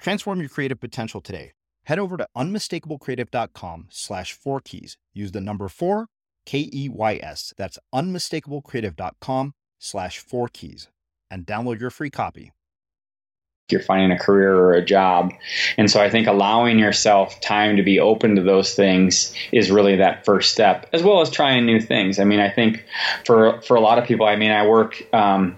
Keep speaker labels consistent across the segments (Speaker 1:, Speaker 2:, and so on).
Speaker 1: Transform your creative potential today. Head over to unmistakablecreative.com slash four keys. Use the number four, K E Y S. That's unmistakablecreative.com slash four keys and download your free copy.
Speaker 2: You're finding a career or a job. And so I think allowing yourself time to be open to those things is really that first step, as well as trying new things. I mean, I think for, for a lot of people, I mean, I work, um,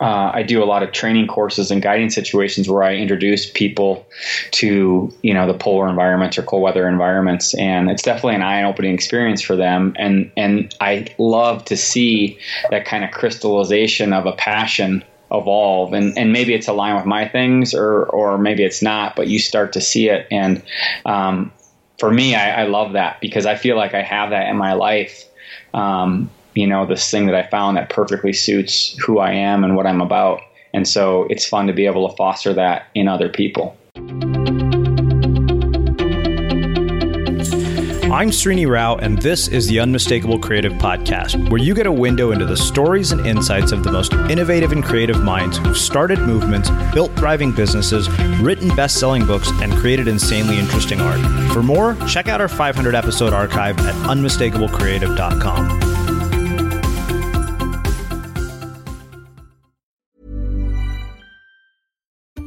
Speaker 2: uh, I do a lot of training courses and guiding situations where I introduce people to you know the polar environments or cold weather environments, and it's definitely an eye-opening experience for them. And and I love to see that kind of crystallization of a passion evolve. And, and maybe it's aligned with my things or or maybe it's not but you start to see it. And um, for me I, I, love that because I feel like I have that in my life. Um, you know, this thing that I found that perfectly suits who I am and what I'm about. And so it's fun to be able to foster that in other people.
Speaker 1: I'm Srini Rao, and this is the Unmistakable Creative Podcast, where you get a window into the stories and insights of the most innovative and creative minds who've started movements, built thriving businesses, written best selling books, and created insanely interesting art. For more, check out our 500 episode archive at unmistakablecreative.com.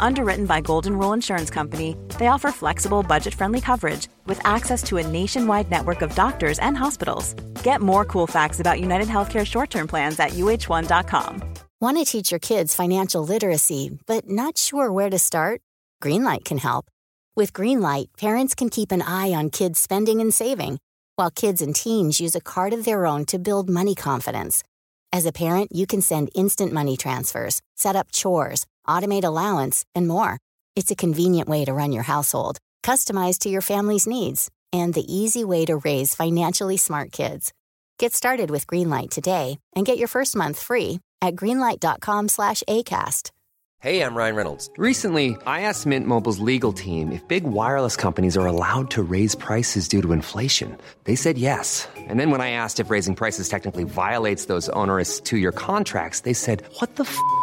Speaker 3: Underwritten by Golden Rule Insurance Company, they offer flexible, budget friendly coverage with access to a nationwide network of doctors and hospitals. Get more cool facts about United Healthcare short term plans at uh1.com.
Speaker 4: Want to teach your kids financial literacy, but not sure where to start? Greenlight can help. With Greenlight, parents can keep an eye on kids' spending and saving, while kids and teens use a card of their own to build money confidence. As a parent, you can send instant money transfers, set up chores, automate allowance, and more. It's a convenient way to run your household, customized to your family's needs, and the easy way to raise financially smart kids. Get started with Greenlight today and get your first month free at greenlight.com/acast.
Speaker 5: Hey, I'm Ryan Reynolds. Recently, I asked Mint Mobile's legal team if big wireless companies are allowed to raise prices due to inflation. They said yes. And then when I asked if raising prices technically violates those onerous two-year contracts, they said, "What the f-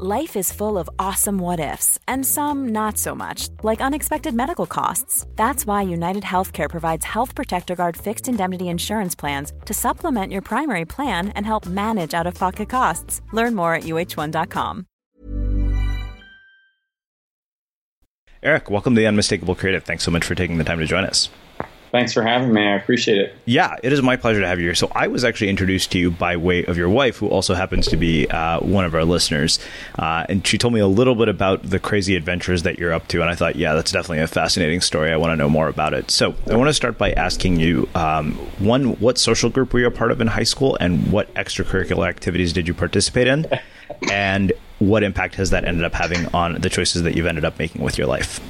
Speaker 3: Life is full of awesome what ifs, and some not so much, like unexpected medical costs. That's why United Healthcare provides Health Protector Guard fixed indemnity insurance plans to supplement your primary plan and help manage out of pocket costs. Learn more at uh1.com.
Speaker 6: Eric, welcome to the Unmistakable Creative. Thanks so much for taking the time to join us.
Speaker 2: Thanks for having me. I appreciate it.
Speaker 6: Yeah, it is my pleasure to have you here. So, I was actually introduced to you by way of your wife, who also happens to be uh, one of our listeners. Uh, and she told me a little bit about the crazy adventures that you're up to. And I thought, yeah, that's definitely a fascinating story. I want to know more about it. So, I want to start by asking you um, one, what social group were you a part of in high school? And what extracurricular activities did you participate in? and what impact has that ended up having on the choices that you've ended up making with your life?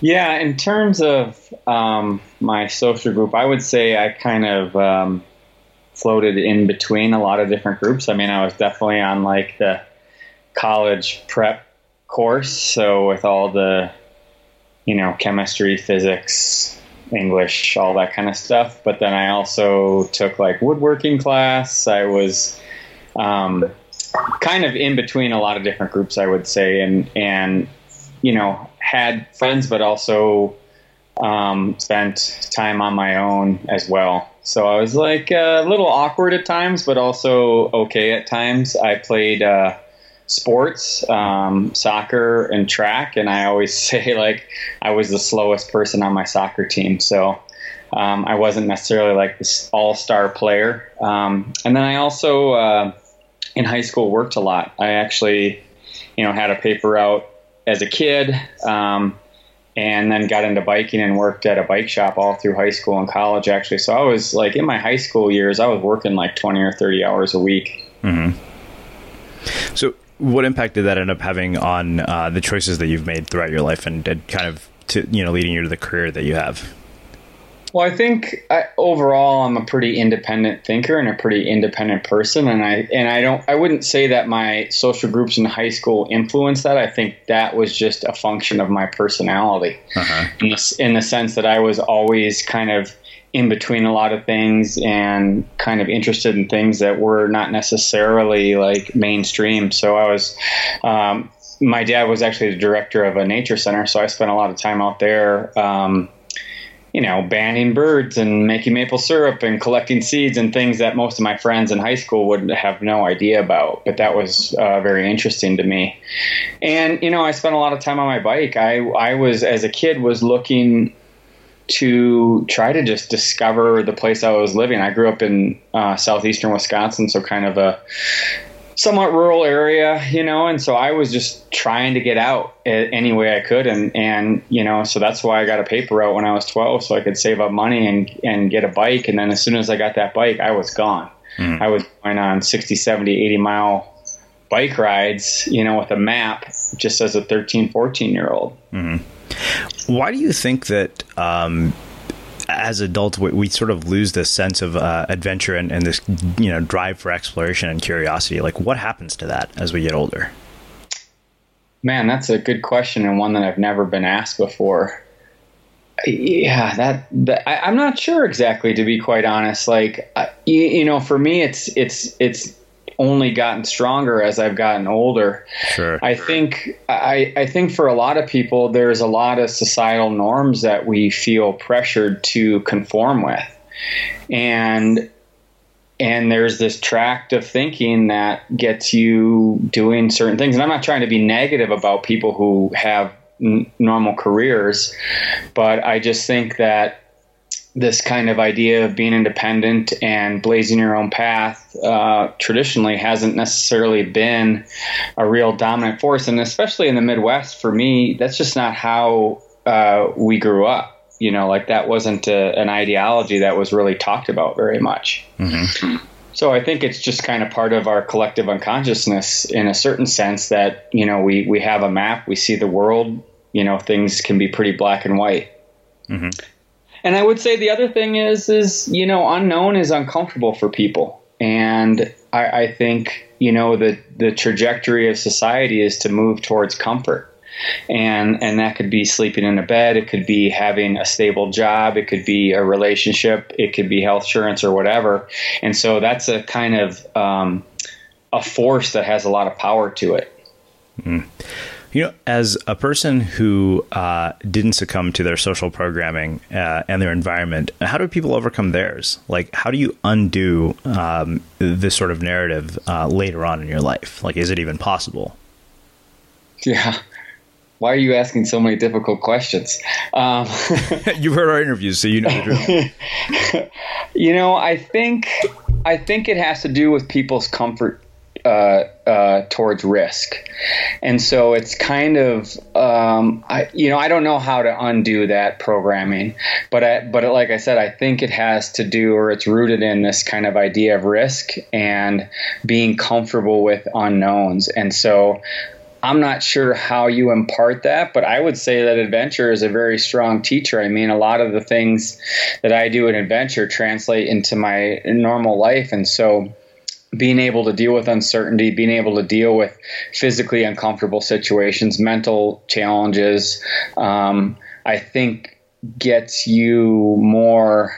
Speaker 2: Yeah, in terms of um, my social group, I would say I kind of um, floated in between a lot of different groups. I mean, I was definitely on like the college prep course, so with all the, you know, chemistry, physics, English, all that kind of stuff. But then I also took like woodworking class. I was um, kind of in between a lot of different groups, I would say, and and you know had friends, but also um, spent time on my own as well. So I was like a little awkward at times, but also okay at times. I played uh, sports, um, soccer, and track, and I always say like I was the slowest person on my soccer team. So. Um, I wasn't necessarily like this all-star player, um, and then I also uh, in high school worked a lot. I actually, you know, had a paper out as a kid, um, and then got into biking and worked at a bike shop all through high school and college. Actually, so I was like in my high school years, I was working like twenty or thirty hours a week.
Speaker 6: Mm-hmm. So, what impact did that end up having on uh, the choices that you've made throughout your life, and, and kind of to you know leading you to the career that you have?
Speaker 2: Well, I think I, overall I'm a pretty independent thinker and a pretty independent person, and I and I don't I wouldn't say that my social groups in high school influenced that. I think that was just a function of my personality, uh-huh. in, the, in the sense that I was always kind of in between a lot of things and kind of interested in things that were not necessarily like mainstream. So I was. Um, my dad was actually the director of a nature center, so I spent a lot of time out there. Um, you know, banding birds and making maple syrup and collecting seeds and things that most of my friends in high school would have no idea about. But that was uh, very interesting to me. And you know, I spent a lot of time on my bike. I I was as a kid was looking to try to just discover the place I was living. I grew up in uh, southeastern Wisconsin, so kind of a somewhat rural area, you know, and so I was just trying to get out any way I could, and and you know, so that's why I got a paper out when I was 12, so I could save up money and and get a bike, and then as soon as I got that bike, I was gone. Mm. I was going on 60, 70, 80 mile bike rides, you know, with a map, just as a 13, 14 year old.
Speaker 6: Mm-hmm. Why do you think that? Um, as adults, we, we, sort of lose this sense of uh, adventure and, and, this, you know, drive for exploration and curiosity. Like, what happens to that as we get older?
Speaker 2: Man, that's a good question and one that I've never been asked before. Yeah, that, that I, am not sure exactly, to be quite honest. Like, uh, you, you know, for me, it's it's it's only gotten stronger as I've gotten older.
Speaker 6: Sure.
Speaker 2: I think I, I think for a lot of people there's a lot of societal norms that we feel pressured to conform with. And and there's this tract of thinking that gets you doing certain things. And I'm not trying to be negative about people who have n- normal careers, but I just think that this kind of idea of being independent and blazing your own path uh, traditionally hasn't necessarily been a real dominant force. And especially in the Midwest, for me, that's just not how uh, we grew up. You know, like that wasn't a, an ideology that was really talked about very much. Mm-hmm. So I think it's just kind of part of our collective unconsciousness in a certain sense that, you know, we, we have a map, we see the world, you know, things can be pretty black and white. Mm-hmm. And I would say the other thing is, is you know, unknown is uncomfortable for people. and I, I think you know the the trajectory of society is to move towards comfort and and that could be sleeping in a bed it could be having a stable job it could be a relationship it could be health insurance or whatever and so that's a kind of um, a force that has a lot of power to it
Speaker 6: mm. You know, as a person who uh, didn't succumb to their social programming uh, and their environment, how do people overcome theirs? Like, how do you undo um, this sort of narrative uh, later on in your life? Like, is it even possible?
Speaker 2: Yeah, why are you asking so many difficult questions? Um,
Speaker 6: You've heard our interviews, so you know the
Speaker 2: drill. you know, I think I think it has to do with people's comfort uh, uh, towards risk, and so it's kind of um, I, you know I don't know how to undo that programming, but I, but like I said, I think it has to do or it's rooted in this kind of idea of risk and being comfortable with unknowns, and so I'm not sure how you impart that, but I would say that adventure is a very strong teacher. I mean, a lot of the things that I do in adventure translate into my normal life. And so, being able to deal with uncertainty, being able to deal with physically uncomfortable situations, mental challenges, um, I think gets you more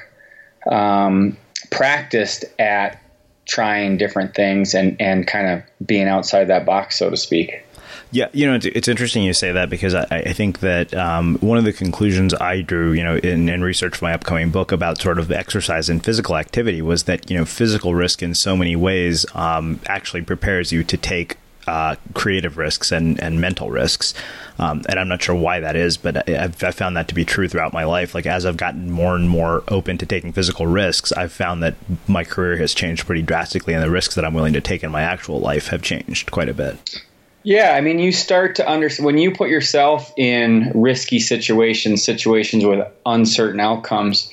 Speaker 2: um, practiced at trying different things and, and kind of being outside that box, so to speak.
Speaker 6: Yeah, you know, it's, it's interesting you say that because I, I think that um, one of the conclusions I drew, you know, in, in research for my upcoming book about sort of exercise and physical activity was that, you know, physical risk in so many ways um, actually prepares you to take uh, creative risks and, and mental risks. Um, and I'm not sure why that is, but I've, I've, found that to be true throughout my life. Like as I've gotten more and more open to taking physical risks, I've found that my career has changed pretty drastically, and the risks that I'm willing to take in my actual life have changed quite a bit.
Speaker 2: Yeah, I mean, you start to understand when you put yourself in risky situations, situations with uncertain outcomes,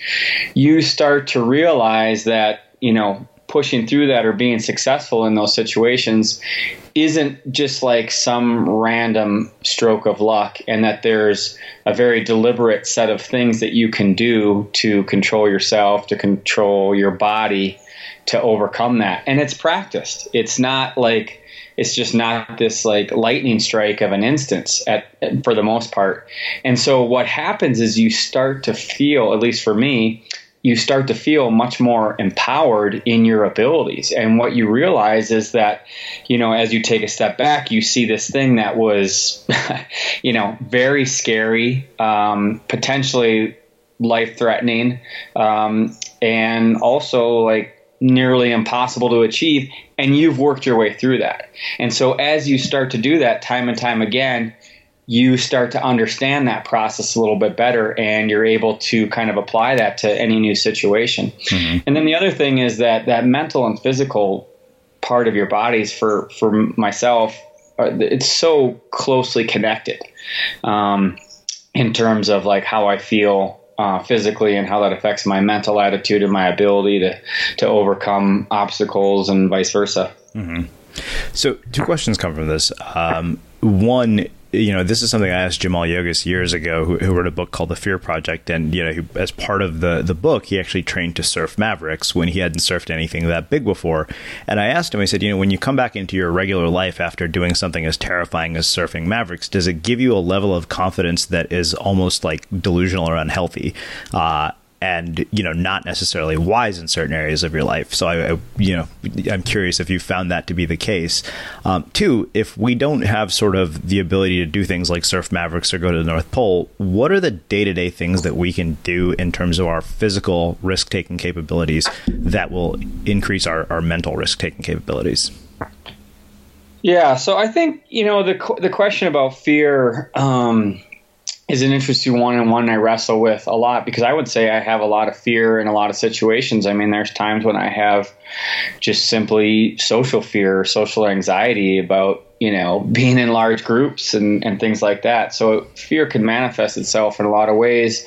Speaker 2: you start to realize that, you know, pushing through that or being successful in those situations isn't just like some random stroke of luck, and that there's a very deliberate set of things that you can do to control yourself, to control your body, to overcome that. And it's practiced. It's not like, it's just not this like lightning strike of an instance at for the most part. And so what happens is you start to feel, at least for me, you start to feel much more empowered in your abilities. And what you realize is that, you know, as you take a step back, you see this thing that was, you know, very scary, um, potentially life threatening, um, and also like nearly impossible to achieve and you've worked your way through that and so as you start to do that time and time again you start to understand that process a little bit better and you're able to kind of apply that to any new situation mm-hmm. and then the other thing is that that mental and physical part of your bodies for for myself uh, it's so closely connected um, in terms of like how i feel uh, physically and how that affects my mental attitude and my ability to to overcome obstacles and vice versa.
Speaker 6: Mm-hmm. So, two questions come from this. Um, one you know, this is something I asked Jaimal Yogis years ago, who, who, wrote a book called The Fear Project, and you know, he, as part of the the book, he actually trained to surf Mavericks when he hadn't surfed anything that big before. And I asked him, I said, you know, when you come back into your regular life after doing something as terrifying as surfing Mavericks, does it give you a level of confidence that is almost like delusional or unhealthy? Uh, and you know not necessarily wise in certain areas of your life. So I, I you know I'm curious if you found that to be the case. Um, two, if we don't have sort of the ability to do things like surf Mavericks or go to the North Pole, what are the day to day things that we can do in terms of our physical risk taking capabilities that will increase our, our mental risk taking capabilities?
Speaker 2: Yeah, so I think you know the the question about fear. Um, is an interesting one and one I wrestle with a lot because I would say I have a lot of fear in a lot of situations. I mean, there's times when I have just simply social fear, social anxiety about, you know, being in large groups and, and things like that. So fear can manifest itself in a lot of ways.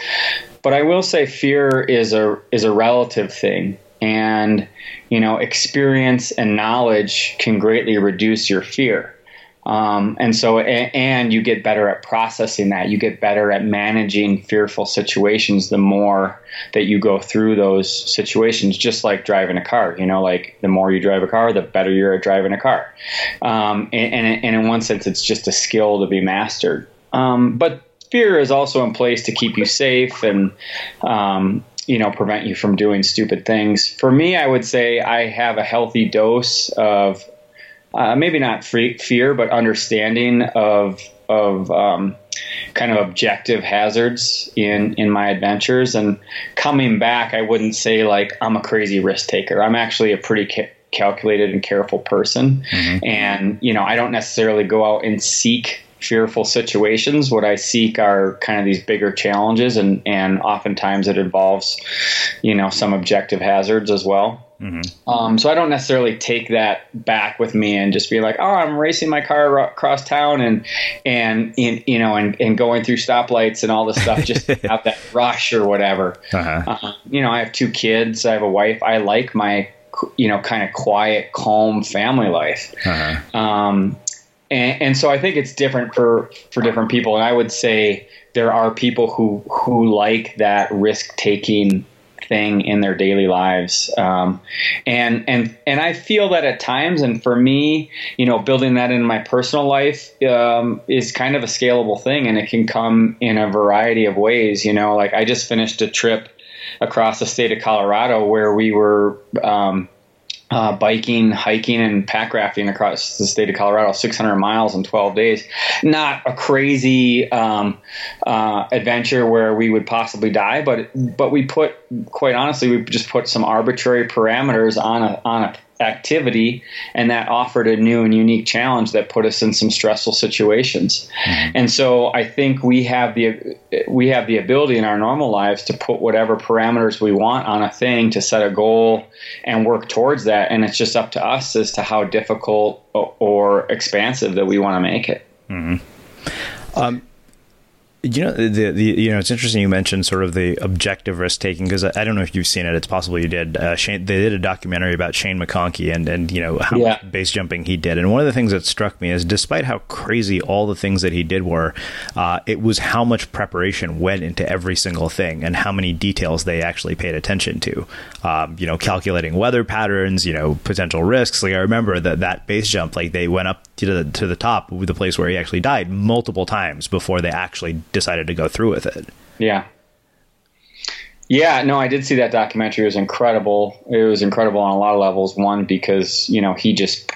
Speaker 2: But I will say fear is a is a relative thing. And, you know, experience and knowledge can greatly reduce your fear. Um, and so, and, you get better at processing that. You get better at managing fearful situations the more that you go through those situations, just like driving a car. You know, like the more you drive a car, the better you're at driving a car. Um, and, and, and, in one sense, it's just a skill to be mastered. Um, but fear is also in place to keep you safe and, um, you know, prevent you from doing stupid things. For me, I would say I have a healthy dose of uh, maybe not fear, but understanding of of um, kind of objective hazards in in my adventures. And coming back, I wouldn't say like I'm a crazy risk taker. I'm actually a pretty ca- calculated and careful person, mm-hmm. and you know I don't necessarily go out and seek fearful situations. What I seek are kind of these bigger challenges, and and oftentimes it involves, you know, some objective hazards as well. Mm-hmm. Um, so I don't necessarily take that back with me and just be like, oh, I'm racing my car across town and and in, you know and, and going through stoplights and all this stuff just to have that rush or whatever. Uh-huh. Uh, you know, I have two kids. I have a wife. I like my you know kind of quiet, calm family life. Uh-huh. Um, and, and so I think it's different for for different people. And I would say there are people who who like that risk taking thing in their daily lives. Um, and and and I feel that at times, and for me, you know, building that in my personal life um, is kind of a scalable thing, and it can come in a variety of ways. You know, like I just finished a trip across the state of Colorado where we were. Um, uh, biking, hiking, and pack rafting across the state of Colorado, 600 miles in 12 days. Not a crazy um, uh, adventure where we would possibly die, but but we put, quite honestly, we just put some arbitrary parameters on a on a activity, and that offered a new and unique challenge that put us in some stressful situations. Mm-hmm. And so I think we have the we have the ability in our normal lives to put whatever parameters we want on a thing to set a goal and work towards that. And it's just up to us as to how difficult or expansive that we want to make it.
Speaker 6: Mm-hmm. Um, you know, the, the you know it's interesting you mentioned sort of the objective risk taking because I, I, don't know if you've seen it. It's possible you did. Uh, Shane, they did a documentary about Shane McConkey and and you know how yeah. base jumping he did. And one of the things that struck me is, despite how crazy all the things that he did were, uh, it was how much preparation went into every single thing and how many details they actually paid attention to. Um, you know, calculating weather patterns, you know, potential risks. Like I remember that that base jump, like they went up to the to the top, the place where he actually died, multiple times before they actually decided to go through with it.
Speaker 2: Yeah. Yeah, no, I did see that documentary. It was incredible. It was incredible on a lot of levels. One, because, you know, he just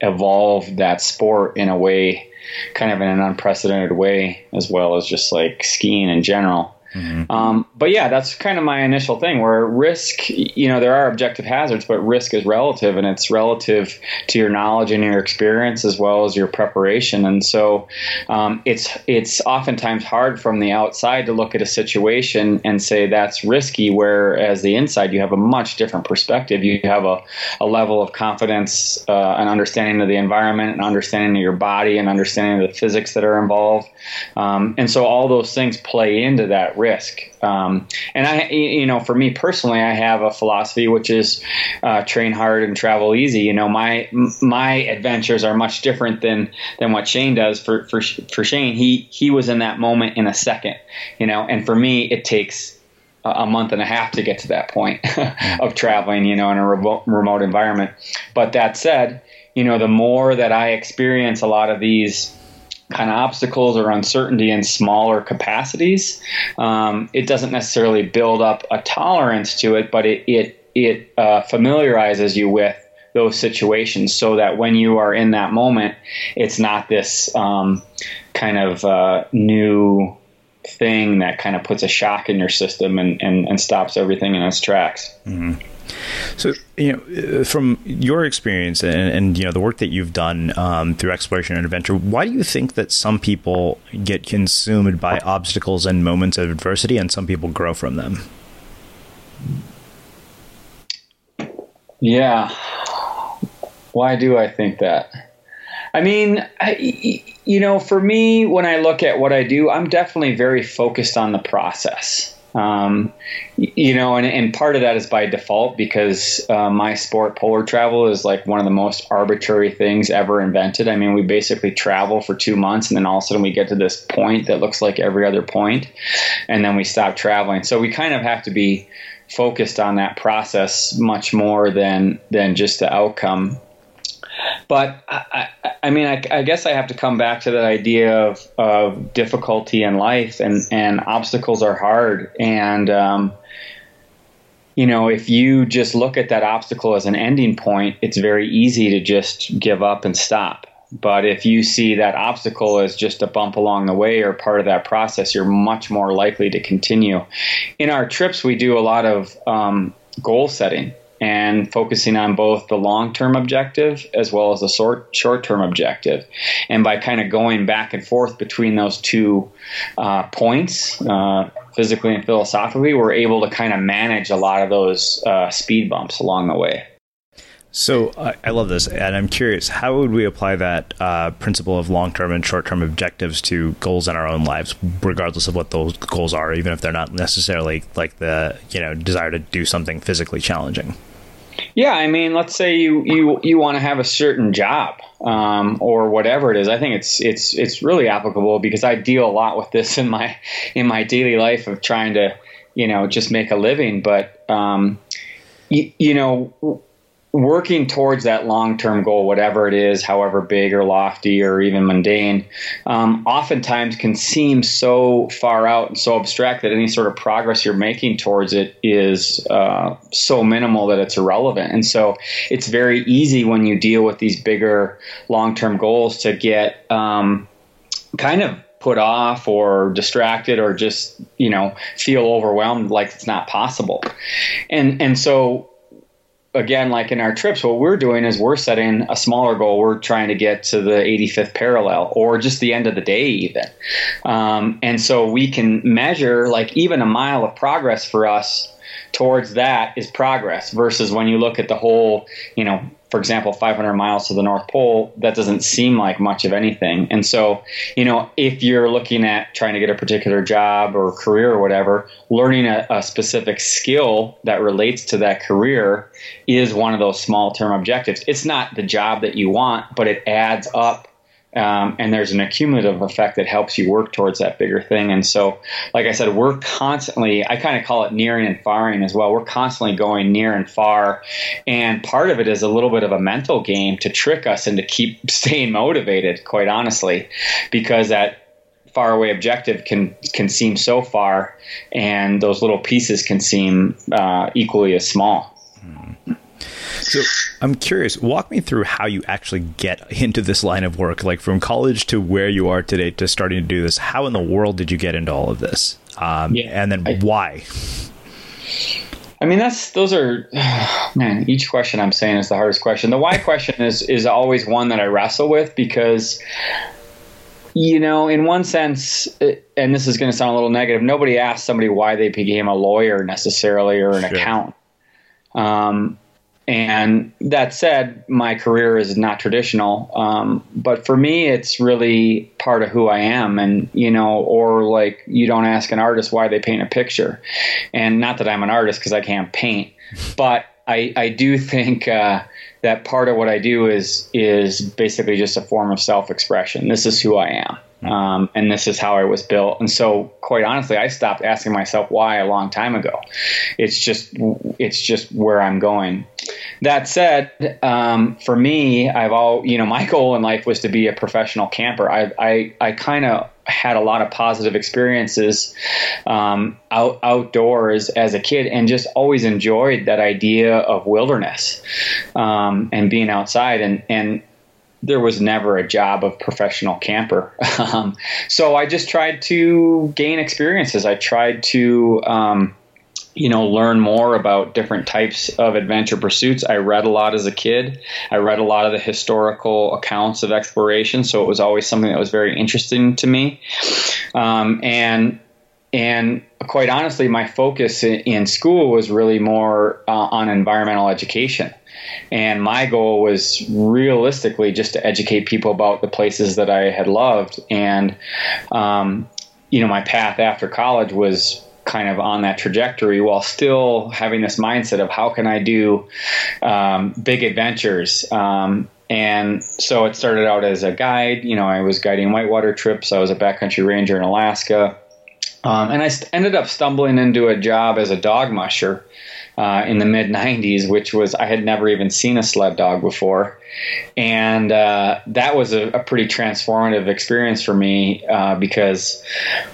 Speaker 2: evolved that sport in a way, kind of in an unprecedented way, as well as just like skiing in general. Mm-hmm. Um, but yeah, that's kind of my initial thing where risk, you know, there are objective hazards, but risk is relative and it's relative to your knowledge and your experience as well as your preparation. And so um, it's, it's oftentimes hard from the outside to look at a situation and say that's risky, whereas the inside you have a much different perspective. You have a, a level of confidence, uh, and understanding of the environment and understanding of your body and understanding of the physics that are involved. Um, and so all those things play into that risk. Um, and I, you know, for me personally, I have a philosophy which is uh, train hard and travel easy. You know, my my adventures are much different than than what Shane does. For for for Shane, he he was in that moment in a second. You know, and for me, it takes a month and a half to get to that point of traveling, you know, in a remote, remote environment. But that said, you know, the more that I experience a lot of these kind of obstacles or uncertainty in smaller capacities, um, it doesn't necessarily build up a tolerance to it, but it it it uh, familiarizes you with those situations so that when you are in that moment, it's not this um, kind of uh, new thing that kind of puts a shock in your system and, and, and stops everything in its tracks.
Speaker 6: Mm-hmm. So, you know, from your experience and, and you know the work that you've done um, through exploration and adventure, why do you think that some people get consumed by obstacles and moments of adversity, and some people grow from them?
Speaker 2: Yeah, why do I think that? I mean, I, you know, for me, when I look at what I do, I'm definitely very focused on the process. Um, you know, and, and part of that is by default because uh, my sport, polar travel, is like one of the most arbitrary things ever invented. I mean, we basically travel for two months and then all of a sudden we get to this point that looks like every other point, and then we stop traveling. So we kind of have to be focused on that process much more than than just the outcome. But I, I, I mean, I, I, guess I have to come back to that idea of, of difficulty in life, and, and obstacles are hard. And, um, you know, if you just look at that obstacle as an ending point, it's very easy to just give up and stop. But if you see that obstacle as just a bump along the way or part of that process, you're much more likely to continue. In our trips, we do a lot of um, goal setting and focusing on both the long term objective as well as the short term objective. And by kind of going back and forth between those two uh, points, uh, physically and philosophically, we're able to kind of manage a lot of those uh, speed bumps along the way.
Speaker 6: So uh, I love this, and I'm curious, how would we apply that uh, principle of long-term and short-term objectives to goals in our own lives, regardless of what those goals are, even if they're not necessarily like the you know desire to do something physically challenging?
Speaker 2: Yeah, I mean, let's say you you you want to have a certain job um, or whatever it is. I think it's it's it's really applicable because I deal a lot with this in my in my daily life of trying to you know just make a living. But um, you know working towards that long term goal, whatever it is, however big or lofty or even mundane, um, oftentimes can seem so far out and so abstract that any sort of progress you're making towards it is uh, so minimal that it's irrelevant. And so it's very easy when you deal with these bigger long term goals to get um, kind of put off or distracted or just you know feel overwhelmed like it's not possible and and so again, like in our trips, what we're doing is we're setting a smaller goal. We're trying to get to the 85th parallel or just the end of the day, even. Um, and so we can measure like even a mile of progress for us towards that is progress versus when you look at the whole, you know, for example, 500 miles to the North Pole, that doesn't seem like much of anything. And so, you know, if you're looking at trying to get a particular job or career or whatever, learning a, a specific skill that relates to that career is one of those small term objectives. It's not the job that you want, but it adds up um, and there's an accumulative effect that helps you work towards that bigger thing. And so, like I said, we're constantly, I kind of call it nearing and faring as well. We're constantly going near and far. And part of it is a little bit of a mental game to trick us and to keep staying motivated, quite honestly, because that faraway objective can can seem so far, and those little pieces can seem uh, equally as small.
Speaker 6: So I'm curious, walk me through how you actually get into this line of work, like from college to where you are today to starting to do this. How in the world did you get into all of this? Um, yeah, and then I, why?
Speaker 2: I mean, that's those are man. Each question I'm saying is the hardest question. The why question is is always one that I wrestle with because you know, in one sense, and this is going to sound a little negative, nobody asked somebody why they became a lawyer necessarily or an sure. accountant. Um, and that said, my career is not traditional. Um, but for me, it's really part of who I am. And, you know, or like you don't ask an artist why they paint a picture. And not that I'm an artist because I can't paint, but I, I do think uh, that part of what I do is is basically just a form of self expression. This is who I am. Um, and this is how I was built. And so, quite honestly, I stopped asking myself why a long time ago. It's just, it's just where I'm going. That said, um, for me, I've all, you know, my goal in life was to be a professional camper. I, I, I kind of had a lot of positive experiences um, out, outdoors as a kid and just always enjoyed that idea of wilderness um, and being outside and and there was never a job of professional camper. Um, so I just tried to gain experiences. I tried to, um, you know, learn more about different types of adventure pursuits. I read a lot as a kid. I read a lot of the historical accounts of exploration, so it was always something that was very interesting to me. Um, and and quite honestly, my focus in school was really more uh, on environmental education. And my goal was realistically just to educate people about the places that I had loved. And, um, you know, my path after college was kind of on that trajectory while still having this mindset of how can I do um, big adventures. Um, and so it started out as a guide. You know, I was guiding whitewater trips. I was a backcountry ranger in Alaska. Um, and I st- ended up stumbling into a job as a dog musher uh, in the mid 90s, which was, I had never even seen a sled dog before. And uh, that was a, a, pretty transformative experience for me uh, because,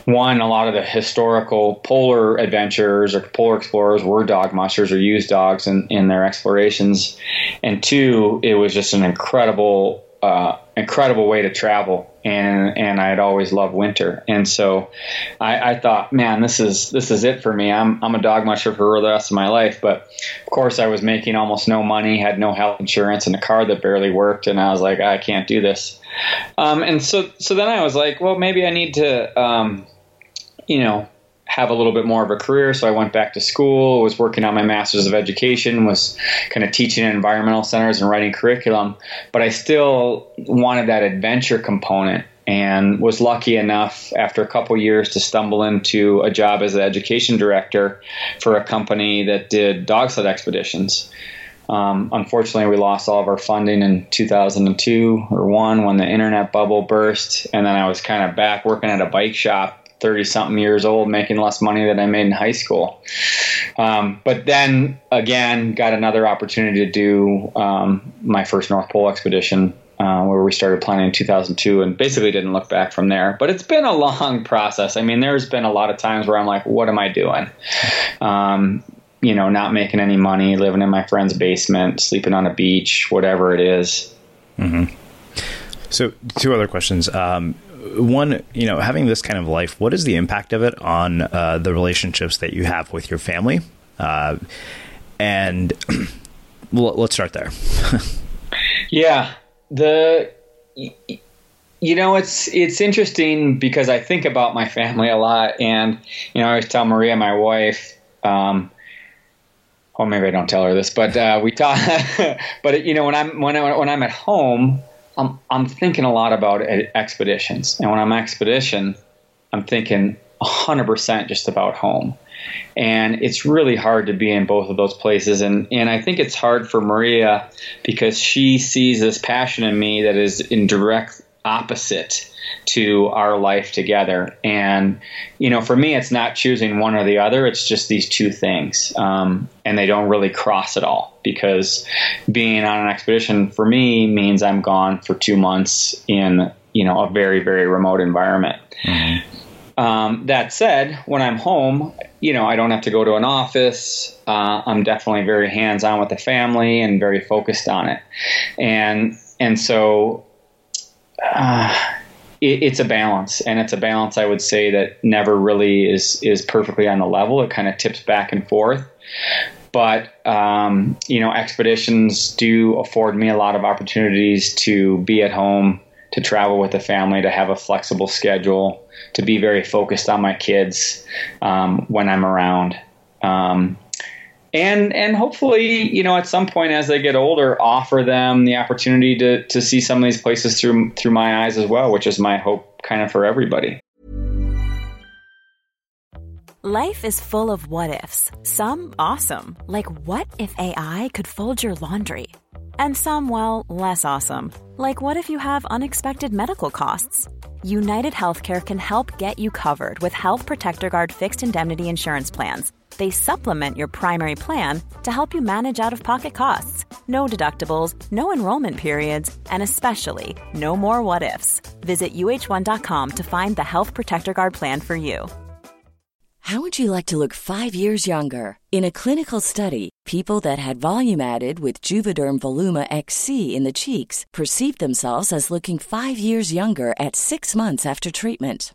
Speaker 2: one, a lot of the historical polar adventurers or polar explorers were dog mushers or used dogs in, in their explorations. And two, it was just an incredible uh, incredible way to travel, and and I'd always loved winter, and so I, I, thought, man, this is this is it for me. I'm I'm a dog musher for the rest of my life, but of course I was making almost no money, had no health insurance, and a car that barely worked, and I was like, I can't do this. Um, and so so then I was like, well, maybe I need to, um, you know, have a little bit more of a career. So I went back to school, was working on my master's of education, was kind of teaching in environmental centers and writing curriculum. But I still wanted that adventure component and was lucky enough after a couple years to stumble into a job as an education director for a company that did dog sled expeditions. Um, unfortunately, we lost all of our funding in 2002 or one when the internet bubble burst, and then I was kind of back working at a bike shop 30 something years old making less money than I made in high school. Um, but then again, got another opportunity to do um, my first North Pole expedition. Uh, where we started planning in 2002 and basically didn't look back from there. But it's been a long process. I mean, there's been a lot of times where I'm like, what am I doing? Um, you know, not making any money, living in my friend's basement, sleeping on a beach, whatever it is.
Speaker 6: Mm-hmm. So, two other questions. Um, one, you know, having this kind of life, what is the impact of it on uh, the relationships that you have with your family? Uh, and let's start there.
Speaker 2: yeah, the you know it's it's interesting because I think about my family a lot, and you know I always tell Maria, my wife. Um, well, maybe I don't tell her this, but uh, we talk. but you know, when I'm when I, when I'm at home, I'm I'm thinking a lot about expeditions, and when I'm expedition, I'm thinking 100% just about home. And it's really hard to be in both of those places. And, and I think it's hard for Maria because she sees this passion in me that is in direct opposite to our life together. And, you know, for me, it's not choosing one or the other, it's just these two things. Um, and they don't really cross at all because being on an expedition for me means I'm gone for two months in, you know, a very, very remote environment. Mm-hmm. Um, that said, when I'm home, you know, I don't have to go to an office. Uh, I'm definitely very hands on with the family and very focused on it. And, and so, uh, it, it's a balance, and it's a balance I would say that never really is is perfectly on the level. It kind of tips back and forth. But um, you know, expeditions do afford me a lot of opportunities to be at home, to travel with the family, to have a flexible schedule, to be very focused on my kids um, when I'm around. Um, and and hopefully you know at some point as they get older offer them the opportunity to to see some of these places through through my eyes as well which is my hope kind of for everybody.
Speaker 3: Life is full of what ifs. Some awesome like what if ai could fold your laundry? And some well less awesome like what if you have unexpected medical costs? United healthcare can help get you covered with health protector guard fixed indemnity insurance plans they supplement your primary plan to help you manage out of pocket costs. No deductibles, no enrollment periods, and especially no more what ifs. Visit uh1.com to find the Health Protector Guard plan for you.
Speaker 7: How would you like to look five years younger? In a clinical study, people that had volume added with Juvederm Voluma XC in the cheeks perceived themselves as looking five years younger at six months after treatment.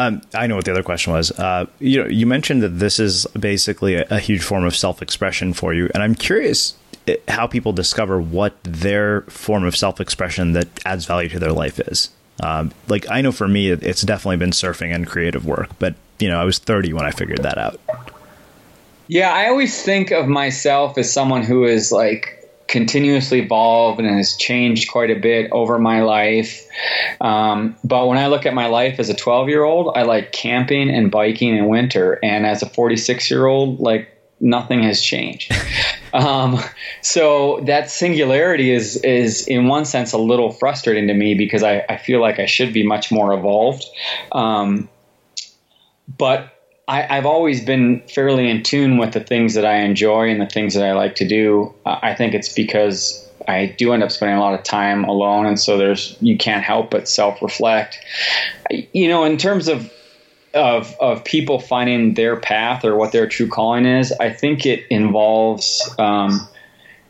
Speaker 6: Um, I know what the other question was. Uh, you know, you mentioned that this is basically a, a huge form of self-expression for you, and I'm curious eh, how people discover what their form of self-expression that adds value to their life is. Um, like I know for me, it's definitely been surfing and creative work, but you know, I was 30 when I figured that out.
Speaker 2: Yeah, I always think of myself as someone who is like continuously evolved and has changed quite a bit over my life. Um, but when I look at my life as a 12 year old, I like camping and biking in winter. And as a 46 year old, like nothing has changed. um, so that singularity is is in one sense a little frustrating to me because I, I feel like I should be much more evolved. Um, but I, have always been fairly in tune with the things that I enjoy and the things that I like to do. I think it's because I do end up spending a lot of time alone, and so there's you can't help but self reflect. You know, in terms of of of people finding their path or what their true calling is, I think it involves um,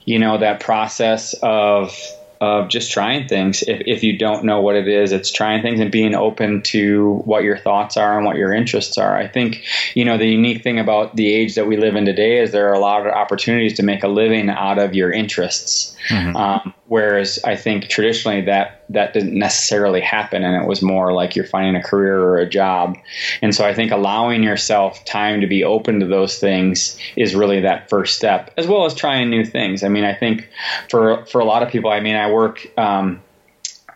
Speaker 2: you know that process of of just trying things. If, if you don't know what it is, it's trying things and being open to what your thoughts are and what your interests are. I think, you know, the unique thing about the age that we live in today is there are a lot of opportunities to make a living out of your interests. Mm-hmm. Um, whereas I think traditionally that that didn't necessarily happen, and it was more like you're finding a career or a job. And so I think allowing yourself time to be open to those things is really that first step, as well as trying new things. I mean, I think for for a lot of people, I mean, I work. Um,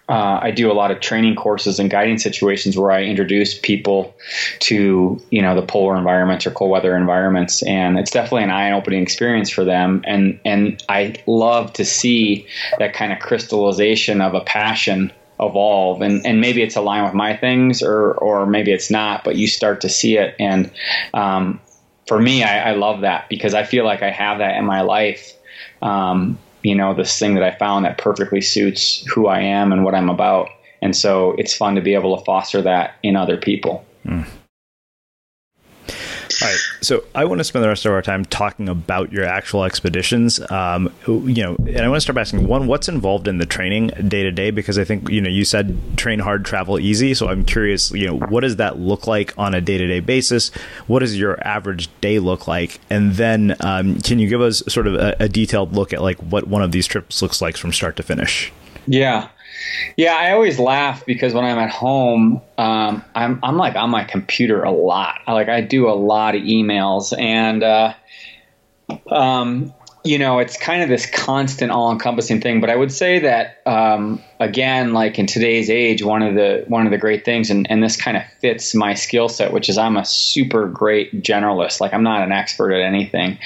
Speaker 2: uh, I do a lot of training courses and guiding situations where I introduce people to you know the polar environments or cold weather environments, and it's definitely an eye-opening experience for them. And and I love to see that kind of crystallization of a passion evolve. And, and maybe it's aligned with my things or or maybe it's not but you start to see it. And um, for me I, I, love that because I feel like I have that in my life. Um, you know, this thing that I found that perfectly suits who I am and what I'm about. And so it's fun to be able to foster that in other people. Mm.
Speaker 6: All right, so I want to spend the rest of our time talking about your actual expeditions. Um, you know, and I want to start by asking one, what's involved in the training day to day? Because I think you know you said train hard, travel easy. So I'm curious, you know, what does that look like on a day to day basis? What does your average day look like? And then um, can you give us sort of a, a detailed look at like what one of these trips looks like from start to finish?
Speaker 2: Yeah. Yeah, I always laugh because when I'm at home, um, I'm I'm like on my computer a lot. Like I do a lot of emails, and uh, um, you know, it's kind of this constant, all-encompassing thing. But I would say that um, again, like in today's age, one of the one of the great things, and, and this kind of fits my skill set, which is I'm a super great generalist. Like I'm not an expert at anything,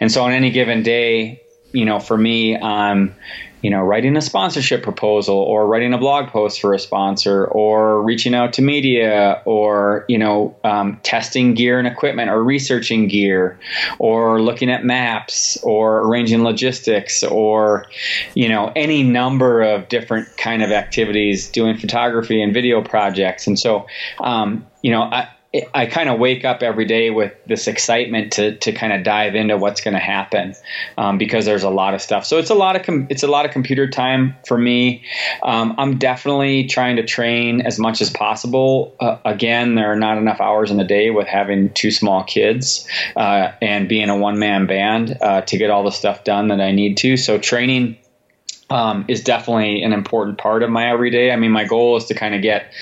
Speaker 2: and so on any given day, you know, for me, I'm you know, writing a sponsorship proposal or writing a blog post for a sponsor or reaching out to media or, you know, um, testing gear and equipment or researching gear or looking at maps or arranging logistics or, you know, any number of different kind of activities doing photography and video projects. And so, um, you know, I, I kind of wake up every day with this excitement to to kind of dive into what's going to happen um, because there's a lot of stuff. So it's a lot of com- it's a lot of computer time for me. Um, I'm definitely trying to train as much as possible. Uh, again, there are not enough hours in the day with having two small kids uh, and being a one man band uh, to get all the stuff done that I need to. So training um, is definitely an important part of my everyday. I mean, my goal is to kind of get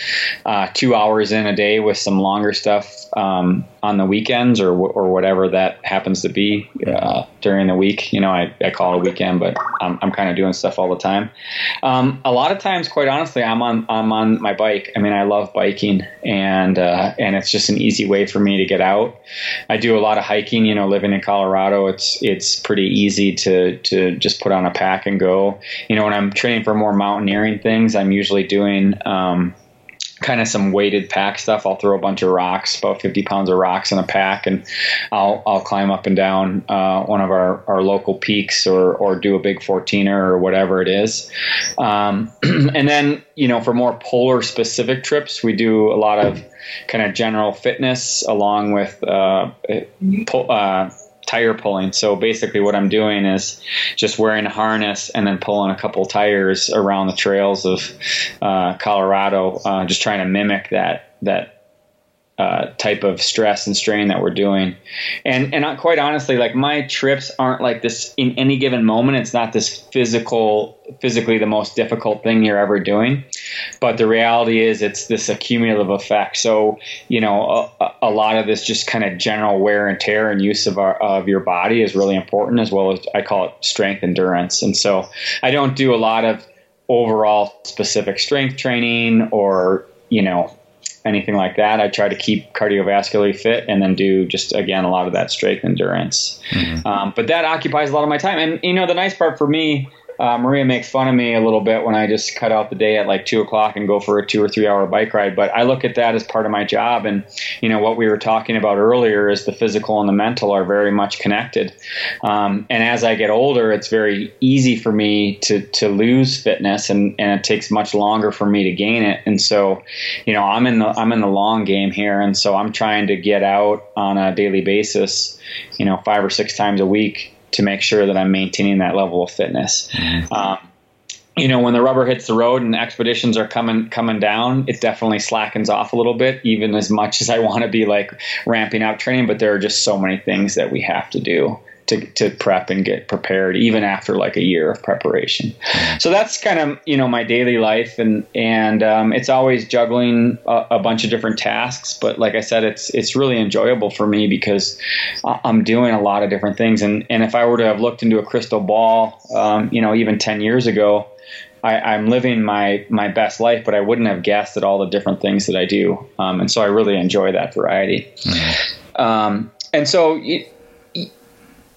Speaker 2: uh, two hours in a day with some longer stuff um, on the weekends or or whatever that happens to be uh, during the week. You know, I, I call it a weekend, but I'm, I'm kind of doing stuff all the time. Um, a lot of times, quite honestly, I'm on I'm on my bike. I mean, I love biking, and uh, and it's just an easy way for me to get out. I do a lot of hiking. You know, living in Colorado, it's it's pretty easy to to just put on a pack and go. You know, when I'm training for more mountaineering things, I'm usually doing um, kind of some weighted pack stuff. I'll throw a bunch of rocks, about 50 pounds of rocks in a pack, and I'll, I'll climb up and down uh, one of our, our local peaks or, or do a big 14er or whatever it is. Um, and then, you know, for more polar specific trips, we do a lot of kind of general fitness along with uh, uh, tire pulling. So basically, what I'm doing is just wearing a harness and then pulling a couple tires around the trails of uh, Colorado, uh, just trying to mimic that that uh, type of stress and strain that we're doing. And and quite honestly, like my trips aren't like this in any given moment. It's not this physical, physically the most difficult thing you're ever doing. But the reality is, it's this accumulative effect. So you know, a, a lot of this just kind of general wear and tear and use of our of your body is really important, as well as I call it strength endurance. And so I don't do a lot of overall specific strength training or you know anything like that. I try to keep cardiovascularly fit and then do just again a lot of that strength endurance. Mm-hmm. Um, but that occupies a lot of my time. And you know, the nice part for me uh, Maria makes fun of me a little bit when I just cut out the day at like two o'clock and go for a two or three hour bike ride. But I look at that as part of my job. And, you know, what we were talking about earlier is the physical and the mental are very much connected. Um, and as I get older, it's very easy for me to, to lose fitness and, and it takes much longer for me to gain it. And so, you know, I'm in the, I'm in the long game here. And so I'm trying to get out on a daily basis, you know, five or six times a week to make sure that I'm maintaining that level of fitness. Mm-hmm. Um, you know, when the rubber hits the road and expeditions are coming coming down, it definitely slackens off a little bit. Even as much as I want to be like ramping up training, but there are just so many things that we have to do to, to prep and get prepared even after like a year of preparation. So that's kind of you know my daily life and and um, it's always juggling a, a, bunch of different tasks. But like I said, it's it's really enjoyable for me because I'm doing a lot of different things. And and if I were to have looked into a crystal ball, um, you know, even ten years ago. I, am living my, my best life, but I wouldn't have guessed at all the different things that I do, um, and so I really enjoy that variety. Mm-hmm. Um, and so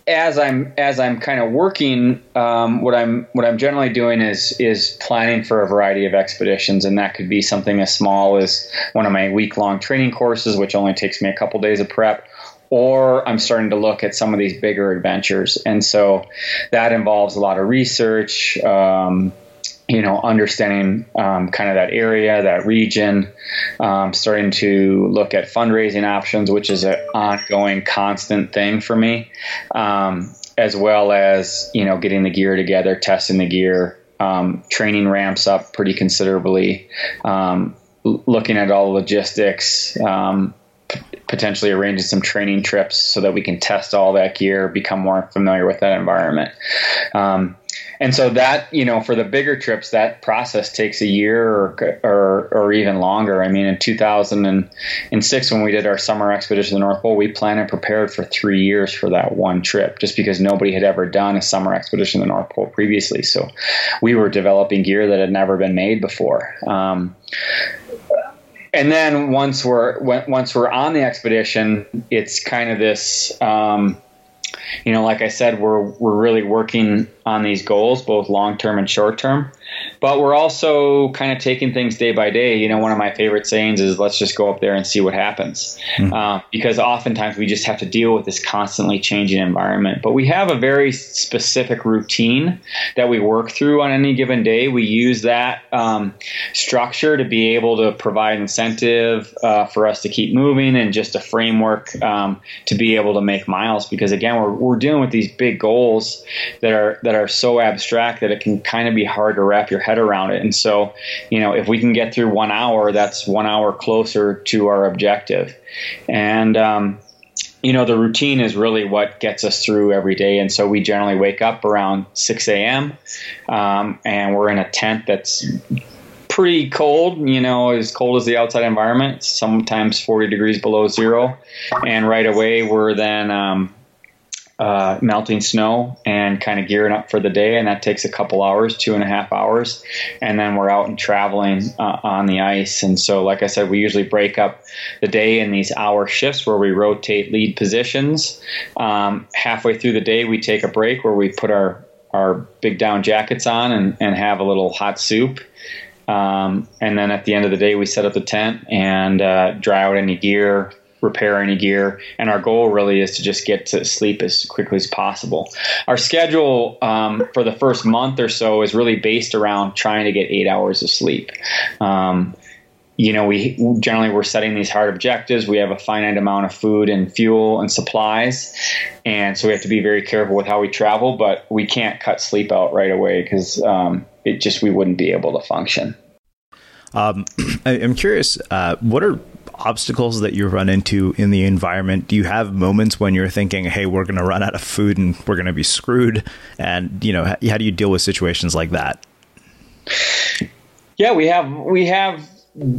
Speaker 2: as I'm as I'm kind of working, um, what I'm what I'm generally doing is is planning for a variety of expeditions, and that could be something as small as one of my week long training courses, which only takes me a couple days of prep, or I'm starting to look at some of these bigger adventures, and so that involves a lot of research. Um, you know, understanding um, kind of that area, that region, um, starting to look at fundraising options, which is an ongoing, constant thing for me, um, as well as you know, getting the gear together, testing the gear. Um, training ramps up pretty considerably. Um, looking at all the logistics, um, potentially arranging some training trips so that we can test all that gear, become more familiar with that environment. Um, and so that you know for the bigger trips that process takes a year or or, or even longer. I mean in 2006 when we did our summer expedition to the north pole we planned and prepared for three years for that one trip just because nobody had ever done a summer expedition to the north pole previously. So we were developing gear that had never been made before. Um, and then once we're once we're on the expedition, it's kind of this um, you know, like I said, we're we're really working on these goals, both long term and short term. But we're also kind of taking things day by day. You know, one of my favorite sayings is let's just go up there and see what happens. Mm-hmm. Uh, because oftentimes we just have to deal with this constantly changing environment. But we have a very specific routine that we work through on any given day. We use that um, structure to be able to provide incentive uh, for us to keep moving and just a framework um, to be able to make miles. Because again, we're, we're dealing with these big goals that are that are so abstract that it can kind of be hard to wrap your head around it. And so, you know, if we can get through one hour, that's one hour closer to our objective. And, um, you know, the routine is really what gets us through every day. And so we generally wake up around 6 a.m. Um, and we're in a tent that's pretty cold, you know, as cold as the outside environment, sometimes 40 degrees below zero. And right away, we're then um, uh, melting snow and kind of gearing up for the day. And that takes a couple hours, two and a half hours. And then we're out and traveling uh, on the ice. And so, like I said, we usually break up the day in these hour shifts where we rotate lead positions. Um, halfway through the day, we take a break where we put our, our big down jackets on and, and have a little hot soup. Um, and then at the end of the day, we set up the tent and uh, dry out any gear, repair any gear. And our goal really is to just get to sleep as quickly as possible. Our schedule um, for the first month or so is really based around trying to get eight hours of sleep. Um, you know, we generally we're setting these hard objectives. We have a finite amount of food and fuel and supplies, and so we have to be very careful with how we travel. But we can't cut sleep out right away because um, it just we wouldn't be able to function.
Speaker 6: Um, I'm curious, uh, what are obstacles that you run into in the environment? Do you have moments when you're thinking, "Hey, we're going to run out of food and we're going to be screwed"? And you know, how do you deal with situations like that?
Speaker 2: Yeah, we have we have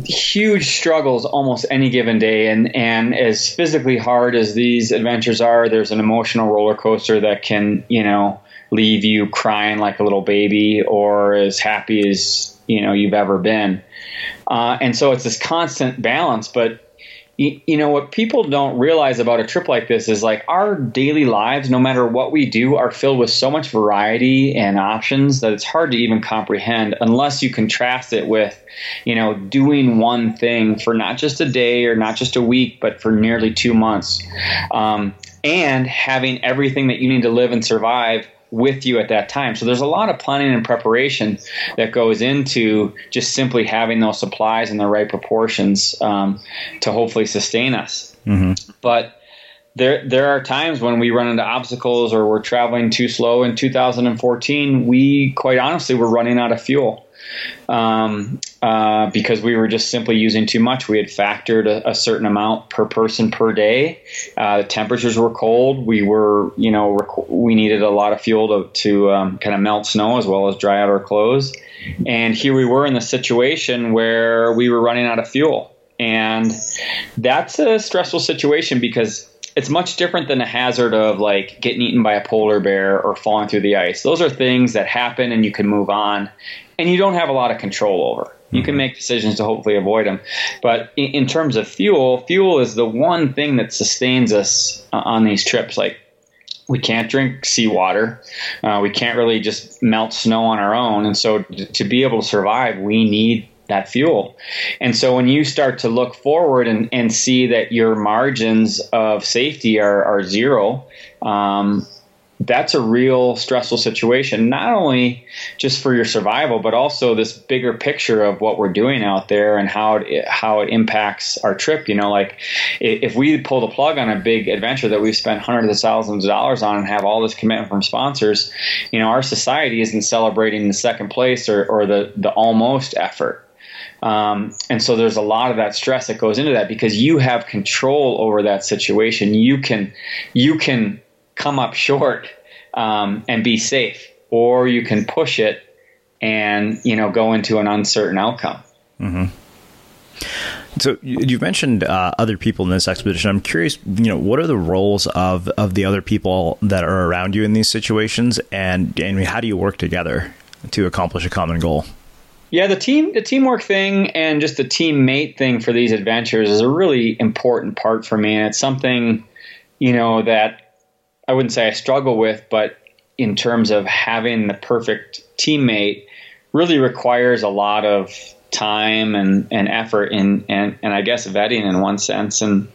Speaker 2: huge struggles almost any given day and and as physically hard as these adventures are there's an emotional roller coaster that can you know leave you crying like a little baby or as happy as you know you've ever been uh, and so it's this constant balance. But you, know what people don't realize about a trip like this is like our daily lives, no matter what we do, are filled with so much variety and options that it's hard to even comprehend unless you contrast it with, you know, doing one thing for not just a day or not just a week, but for nearly two months. Um, and having everything that you need to live and survive with you at that time. So there's a lot of planning and preparation that goes into just simply having those supplies in the right proportions um, to hopefully sustain us. Mm-hmm. But there there are times when we run into obstacles or we're traveling too slow. In 2014, we quite honestly were running out of fuel um, uh, because we were just simply using too much. We had factored a, a certain amount per person per day. Uh, the temperatures were cold. We were, you know, rec- we needed a lot of fuel to, to um, kind of melt snow as well as dry out our clothes. And here we were in the situation where we were running out of fuel. And that's a stressful situation because it's much different than a hazard of like getting eaten by a polar bear or falling through the ice. Those are things that happen and you can move on and you don't have a lot of control over. You can mm-hmm. make decisions to hopefully avoid them. But in, in, terms of fuel, fuel is the one thing that sustains us uh, on these trips. Like, we can't drink seawater. Uh, we can't really just melt snow on our own. And so, to be able to survive, we need that fuel. And so, when you start to look forward and, and see that your margins of safety are, are zero, um, that's a real stressful situation, not only just for your survival, but also this bigger picture of what we're doing out there and how it, how it impacts our trip. You know, like if we pull the plug on a big adventure that we've spent hundreds of thousands of dollars on and have all this commitment from sponsors, you know, our society isn't celebrating the second place or, or the, the almost effort. Um, and so there's a lot of that stress that goes into that because you have control over that situation. You can, you can come up short um, and be safe, or you can push it and you know go into an uncertain outcome.
Speaker 6: Mm-hmm. So you've mentioned uh, other people in this expedition. I'm curious, you know, what are the roles of of the other people that are around you in these situations, and and how do you work together to accomplish a common goal?
Speaker 2: Yeah, the team, the teamwork thing, and just the teammate thing for these adventures is a really important part for me, and it's something, you know, that I wouldn't say I struggle with, but in terms of having the perfect teammate, really requires a lot of time and, and effort in and, and I guess vetting in one sense. And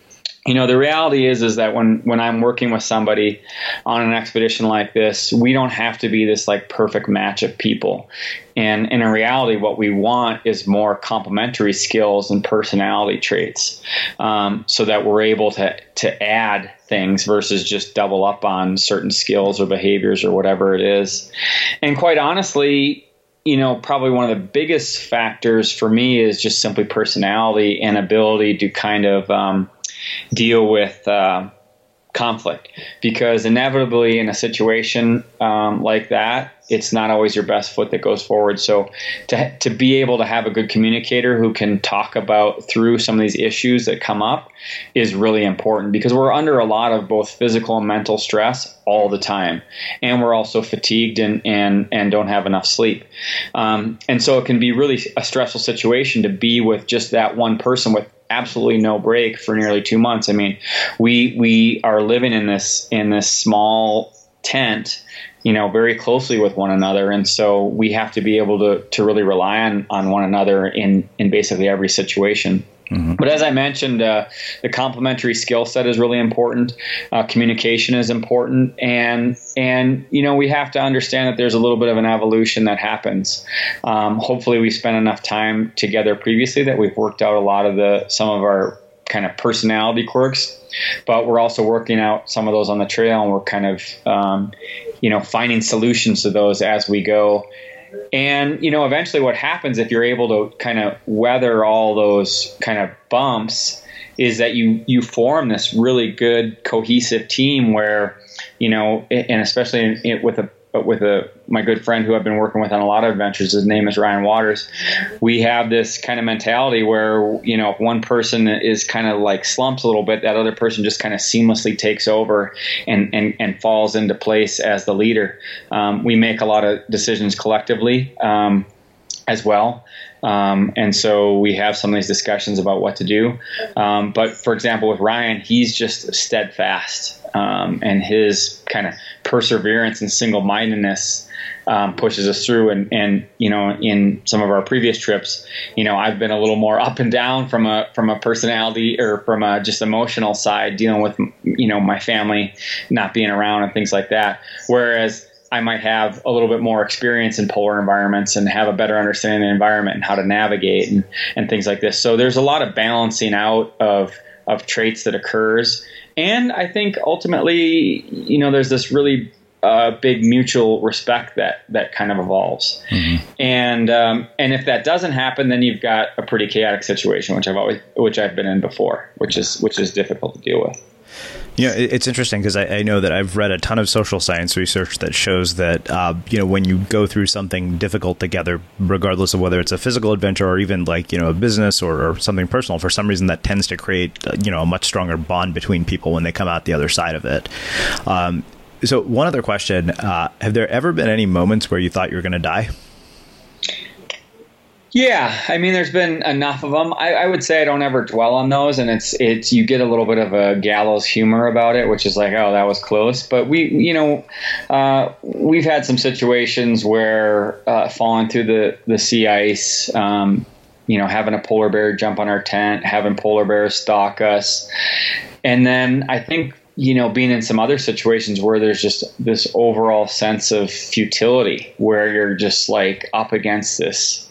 Speaker 2: you know the reality is is that when when i'm working with somebody on an expedition like this we don't have to be this like perfect match of people and, and in reality what we want is more complementary skills and personality traits um, so that we're able to to add things versus just double up on certain skills or behaviors or whatever it is. And quite honestly you know, probably one of the biggest factors for me is just simply personality and ability to kind of um, deal with uh, conflict. Because inevitably in a situation um, like that it's not always your best foot that goes forward. So to, to be able to have a good communicator who can talk about through some of these issues that come up is really important. Because we're under a lot of both physical and mental stress all the time. And we're also fatigued and and, and don't have enough sleep. Um, and so it can be really a stressful situation to be with just that one person with absolutely no break for nearly two months. I mean, we we are living in this in this small tent, you know, very closely with one another, and so we have to be able to to really rely on on one another in in basically every situation. Mm-hmm. But as I mentioned, uh, the complementary skill set is really important. Uh, communication is important, and and you know we have to understand that there's a little bit of an evolution that happens. Um, hopefully, we spent enough time together previously that we've worked out a lot of the some of our kind of personality quirks, but we're also working out some of those on the trail, and we're kind of um, you know finding solutions to those as we go and, you know, eventually what happens if you're able to kind of weather all those kind of bumps is that you, you form this really good cohesive team where, you know, and especially with a with a my good friend who I've been working with on a lot of adventures. His name is Ryan Waters. We have this kind of mentality where you know if one person is kind of like slumps a little bit, that other person just kind of seamlessly takes over and and, and falls into place as the leader. Um, we make a lot of decisions collectively um, as well. Um, and so we have some of these discussions about what to do. Um, but for example, with Ryan, he's just steadfast, um, and his kind of perseverance and single mindedness um, pushes us through. And, and you know, in some of our previous trips, you know, I've been a little more up and down from a from a personality or from a just emotional side, dealing with you know my family not being around and things like that. Whereas I might have a little bit more experience in polar environments and have a better understanding of the environment and how to navigate and, and things like this. So there's a lot of balancing out of of traits that occurs. And I think ultimately, you know, there's this really uh, big mutual respect that that kind of evolves. Mm-hmm. And um, and if that doesn't happen, then you've got a pretty chaotic situation, which I've always which I've been in before, which is which is difficult to deal with.
Speaker 6: You know, it's interesting because I, I, know that I've read a ton of social science research that shows that uh, you know when you go through something difficult together, regardless of whether it's a physical adventure or even like you know a business or, or something personal, for some reason that tends to create uh, you know a much stronger bond between people when they come out the other side of it. Um, so, one other question: uh, Have there ever been any moments where you thought you were going to die?
Speaker 2: Yeah, I mean, there's been enough of them. I, I, would say I don't ever dwell on those, and it's it's you get a little bit of a gallows humor about it, which is like, oh, that was close. But we, you know, uh, we've had some situations where uh, falling through the the sea ice, um, you know, having a polar bear jump on our tent, having polar bears stalk us, and then I think you know, being in some other situations where there's just this overall sense of futility, where you're just like up against this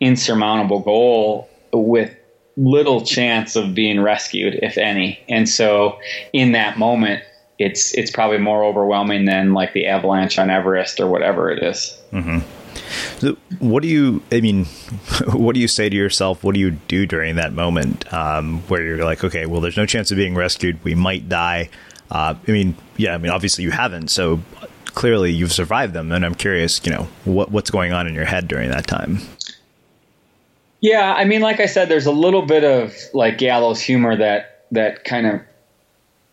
Speaker 2: insurmountable goal with little chance of being rescued, if any. And so, in that moment, it's it's probably more overwhelming than like the avalanche on Everest or whatever it is.
Speaker 6: Mm-hmm. What do you? I mean, what do you say to yourself? What do you do during that moment um, where you're like, okay, well, there's no chance of being rescued. We might die. Uh, I mean, yeah. I mean, obviously you haven't. So clearly you've survived them, and I'm curious, you know, what what's going on in your head during that time.
Speaker 2: Yeah, I mean, like I said, there's a little bit of like gallows humor that that kind of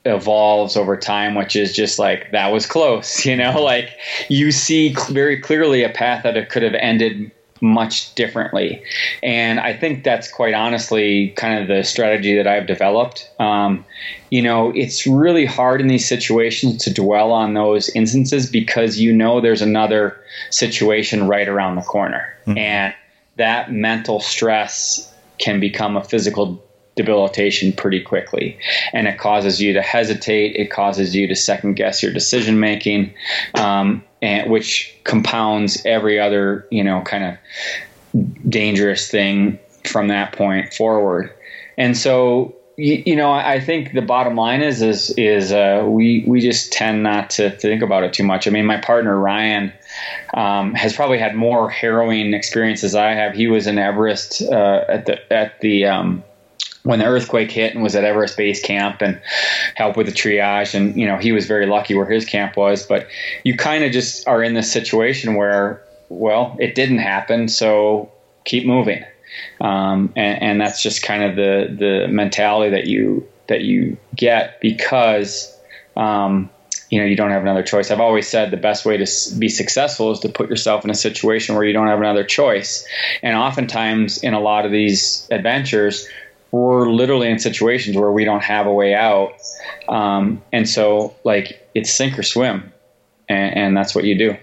Speaker 2: evolves over time, which is just like that was close, you know, like you see very clearly a path that it could have ended much differently. And I think that's quite honestly kind of the strategy that I've developed. Um, you know, it's really hard in these situations to dwell on those instances because you know there's another situation right around the corner. Mm-hmm. And that mental stress can become a physical debilitation pretty quickly. And it causes you to hesitate, it causes you to second guess your decision making, um, and which compounds every other, you know, kind of dangerous thing from that point forward. And so you, know, I think the bottom line is is is uh, we we just tend not to think about it too much. I mean, my partner Ryan um, has probably had more harrowing experiences I have. He was in Everest uh, at the at the um, when the earthquake hit and was at Everest Base Camp and helped with the triage. And, you know, he was very lucky where his camp was. But you kind of just are in this situation where, well, it didn't happen. So keep moving. Um, and, and that's just kind of the, the mentality that you, that you get because, um, you know, you don't have another choice. I've always said the best way to be successful is to put yourself in a situation where you don't have another choice. And oftentimes in a lot of these adventures, we're literally in situations where we don't have a way out. Um, and so, like, it's sink or swim. And, and that's what you do.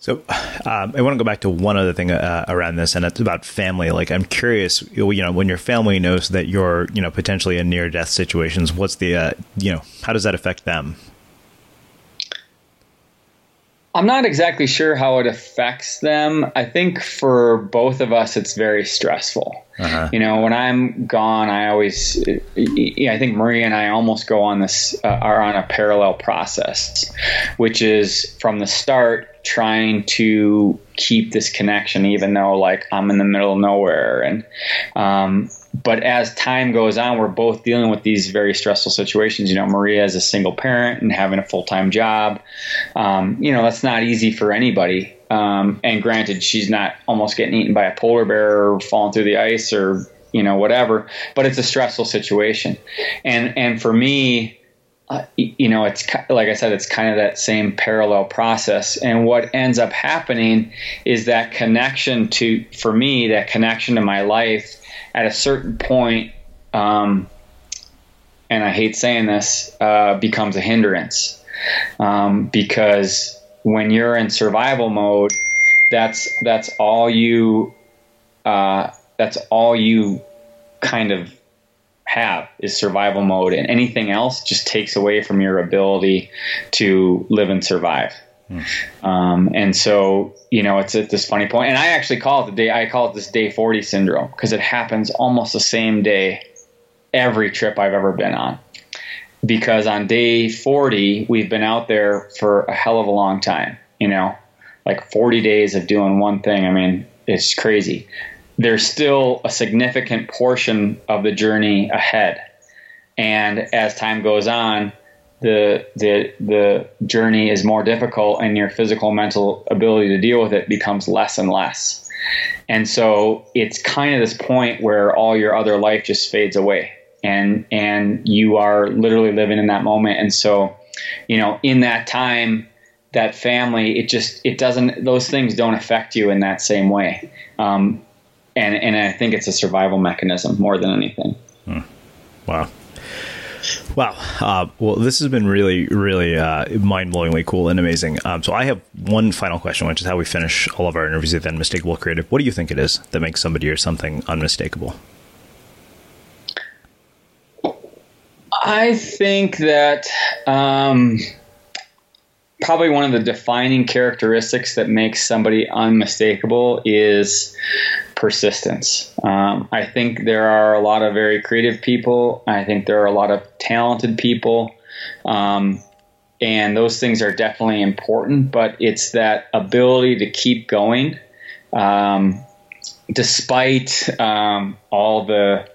Speaker 6: So, um, I want to go back to one other thing uh, around this, and it's about family. Like, I'm curious, you know, when your family knows that you're, you know, potentially in near death situations, what's the, uh, you know, how does that affect them?
Speaker 2: I'm not exactly sure how it affects them. I think for both of us, it's very stressful. Uh-huh. You know, when I'm gone, I always, I think Maria and I almost go on this, uh, are on a parallel process, which is from the start trying to keep this connection, even though like I'm in the middle of nowhere. And, um, but as time goes on, we're both dealing with these very stressful situations. You know, Maria is a single parent and having a full time job. Um, you know, that's not easy for anybody. Um, and granted, she's not almost getting eaten by a polar bear or falling through the ice or you know whatever. But it's a stressful situation. And and for me, uh, you know, it's like I said, it's kind of that same parallel process. And what ends up happening is that connection to, for me, that connection to my life at a certain point, um, and I hate saying this, uh, becomes a hindrance um, because when you're in survival mode, that's that's all you uh, that's all you kind of have is survival mode, and anything else just takes away from your ability to live and survive. Um, and so, you know, it's at this funny point, and I actually call it the day. I call it this day forty syndrome because it happens almost the same day every trip I've ever been on. Because on day forty, we've been out there for a hell of a long time. You know, like forty days of doing one thing. I mean, it's crazy. There's still a significant portion of the journey ahead, and as time goes on the the the journey is more difficult and your physical mental ability to deal with it becomes less and less. And so it's kind of this point where all your other life just fades away. And and you are literally living in that moment. And so you know in that time that family it just it doesn't those things don't affect you in that same way. Um, and and I think it's a survival mechanism more than anything.
Speaker 6: Hmm. Wow. Wow. Uh, well, this has been really, really uh, mind blowingly cool and amazing. Um, so, I have one final question, which is how we finish all of our interviews with Unmistakable Creative. What do you think it is that makes somebody or something unmistakable?
Speaker 2: I think that um, probably one of the defining characteristics that makes somebody unmistakable is persistence. Um, I think there are a lot of very creative people. I think there are a lot of talented people. Um, and those things are definitely important, but it's that ability to keep going um, despite um, all the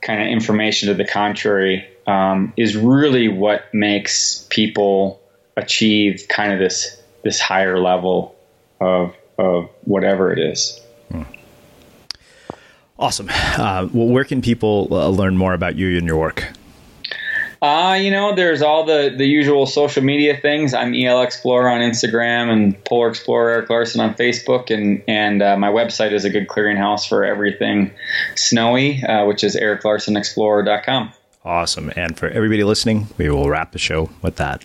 Speaker 2: kind of information to the contrary um, is really what makes people achieve kind of this this higher level of of whatever it is. Hmm.
Speaker 6: Awesome. Uh, well, where can people uh, learn more about you and your work?
Speaker 2: Uh, you know, there's all the, the usual social media things. I'm EL Explorer on Instagram and Polar Explorer Eric Larsen on Facebook, and and uh, my website is a good clearinghouse for everything snowy, uh, which is ericlarsenexplorer.com.
Speaker 6: Awesome. And for everybody listening, we will wrap the show with that.